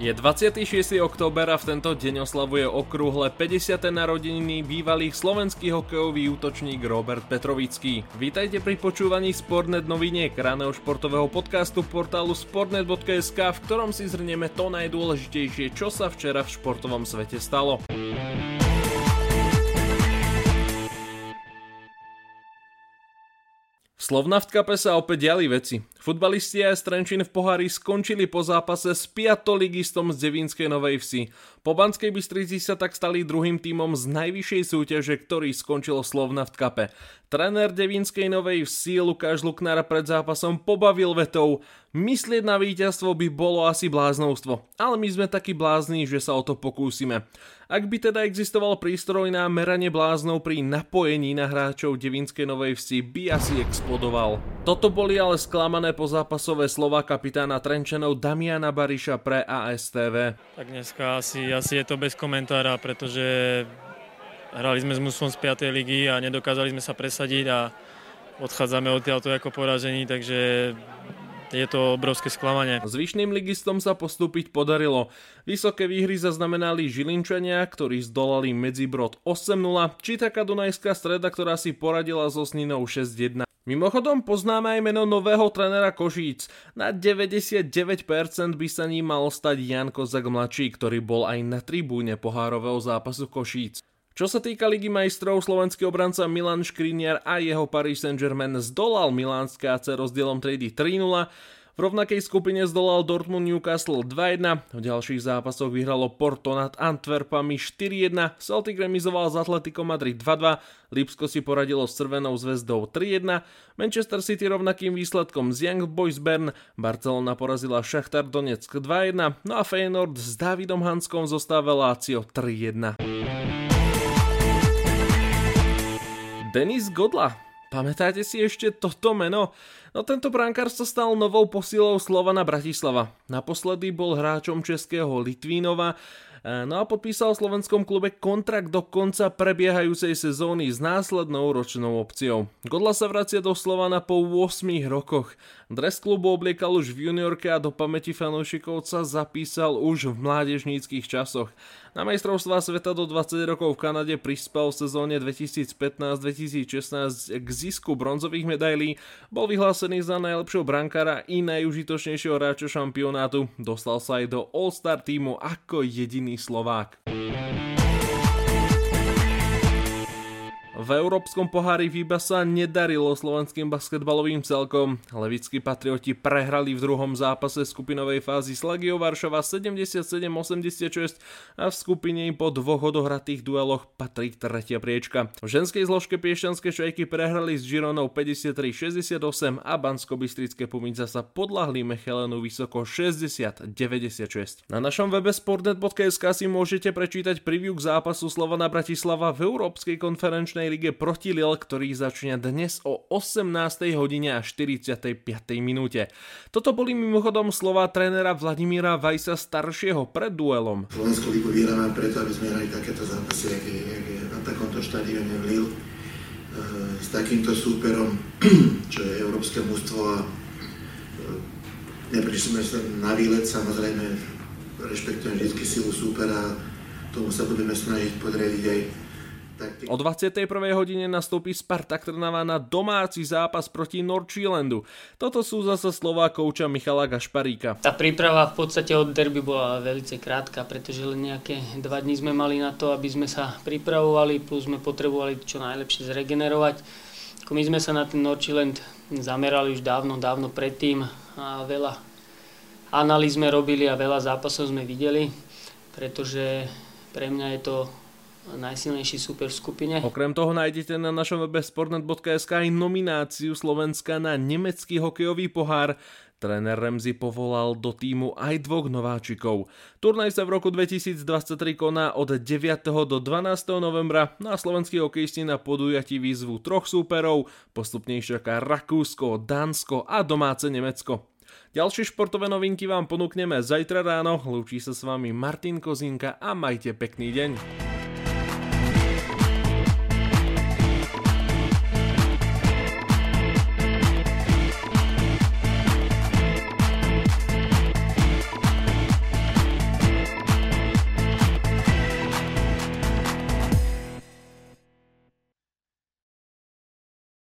Je 26. október a v tento deň oslavuje okrúhle 50. narodeniny bývalých slovenský hokejový útočník Robert Petrovický. Vítajte pri počúvaní Sportnet noviniek, raného športového podcastu portálu sportnet.sk, v ktorom si zhrnieme to najdôležitejšie, čo sa včera v športovom svete stalo. Slovna v Cupe sa opäť diali veci. Futbalisti a Strenčín v pohári skončili po zápase s piatoligistom z Devínskej Novej Vsi. Po Banskej Bystrici sa tak stali druhým tímom z najvyššej súťaže, ktorý skončil Slovna v Cupe. Trenér Devínskej Novej Vsi Lukáš Luknár pred zápasom pobavil vetou Myslieť na víťazstvo by bolo asi bláznovstvo, ale my sme takí blázni, že sa o to pokúsime. Ak by teda existoval prístroj na meranie bláznov pri napojení na hráčov Devínskej Novej Vsi, by asi explodoval. Toto boli ale sklamané po zápasové slova kapitána Trenčanov Damiana Bariša pre ASTV. Tak dneska asi, asi je to bez komentára, pretože hrali sme s mužstvom z 5. ligy a nedokázali sme sa presadiť a odchádzame odtiaľto ako poražení, takže je to obrovské sklamanie. Zvyšným ligistom sa postúpiť podarilo. Vysoké výhry zaznamenali Žilinčania, ktorí zdolali Medzibrod 8-0, či taká Dunajská streda, ktorá si poradila so Sninou 6-1. Mimochodom poznáme aj meno nového trénera Košíc. Na 99% by sa ním mal stať Jan Kozak mladší, ktorý bol aj na tribúne pohárového zápasu Košíc. Čo sa týka Ligy majstrov, slovenský obranca Milan Škriniar a jeho Paris Saint-Germain zdolal Milánske AC rozdielom triedy 3-0. V rovnakej skupine zdolal Dortmund Newcastle 2-1, v ďalších zápasoch vyhralo Porto nad Antwerpami 4-1, Celtic remizoval s Atletico Madrid 2-2, Lipsko si poradilo s Crvenou zväzdou 3-1, Manchester City rovnakým výsledkom z Young Boys Bern, Barcelona porazila Šachtar Donetsk 2-1, no a Feyenoord s Davidom Hanskom zostáva Lazio 3-1. Denis Godla. Pamätáte si ešte toto meno? No tento brankár sa stal novou posilou Slovana Bratislava. Naposledy bol hráčom českého Litvínova no a podpísal v slovenskom klube kontrakt do konca prebiehajúcej sezóny s následnou ročnou opciou. Godla sa vracia do Slovana po 8 rokoch. Dres klubu obliekal už v juniorke a do pamäti fanúšikov sa zapísal už v mládežníckých časoch. Na majstrovstvá sveta do 20 rokov v Kanade prispel v sezóne 2015-2016 k zisku bronzových medailí, bol vyhlásený za najlepšieho brankára i najužitočnejšieho hráča šampionátu, dostal sa aj do All-Star týmu ako jediný jediný Slovák. V Európskom pohári FIBA sa nedarilo slovenským basketbalovým celkom. Levickí patrioti prehrali v druhom zápase skupinovej fázy s Legiou Varšava 77-86 a v skupine po dvoch odohratých dueloch patrí tretia priečka. V ženskej zložke piešťanské švejky prehrali s Gironou 53-68 a Bansko-Bystrické Pumica sa podľahli Mechelenu vysoko 60-96. Na našom webe sportnet.sk si môžete prečítať preview k zápasu Slovana Bratislava v Európskej konferenčnej lige proti Lille, ktorý začne dnes o 18. hodine a 45. minúte. Toto boli mimochodom slova trénera Vladimíra Vajsa staršieho pred duelom. Slovenskú ligu vyhráme preto, aby sme hrali takéto zápasy, jak je, jak je na takomto štadióne v Lille s takýmto súperom, čo je európske mústvo a neprišli sme na výlet, samozrejme rešpektujem vždy silu súpera, tomu sa budeme snažiť podriadiť aj O 21. hodine nastúpi Spartak Trnava na domáci zápas proti Norčílendu. Toto sú zase slová kouča Michala Gašparíka. Tá príprava v podstate od derby bola veľmi krátka, pretože len nejaké dva dní sme mali na to, aby sme sa pripravovali, plus sme potrebovali čo najlepšie zregenerovať. My sme sa na ten Norčílend zamerali už dávno, dávno predtým a veľa analýz sme robili a veľa zápasov sme videli, pretože pre mňa je to najsilnejší super v skupine. Okrem toho nájdete na našom webe sportnet.sk aj nomináciu Slovenska na nemecký hokejový pohár. Tréner Remzi povolal do týmu aj dvoch nováčikov. Turnaj sa v roku 2023 koná od 9. do 12. novembra no a slovenskí hokejisti na podujatí výzvu troch súperov, postupne čaká Rakúsko, Dánsko a domáce Nemecko. Ďalšie športové novinky vám ponúkneme zajtra ráno. Lúči sa s vami Martin Kozinka a majte pekný deň.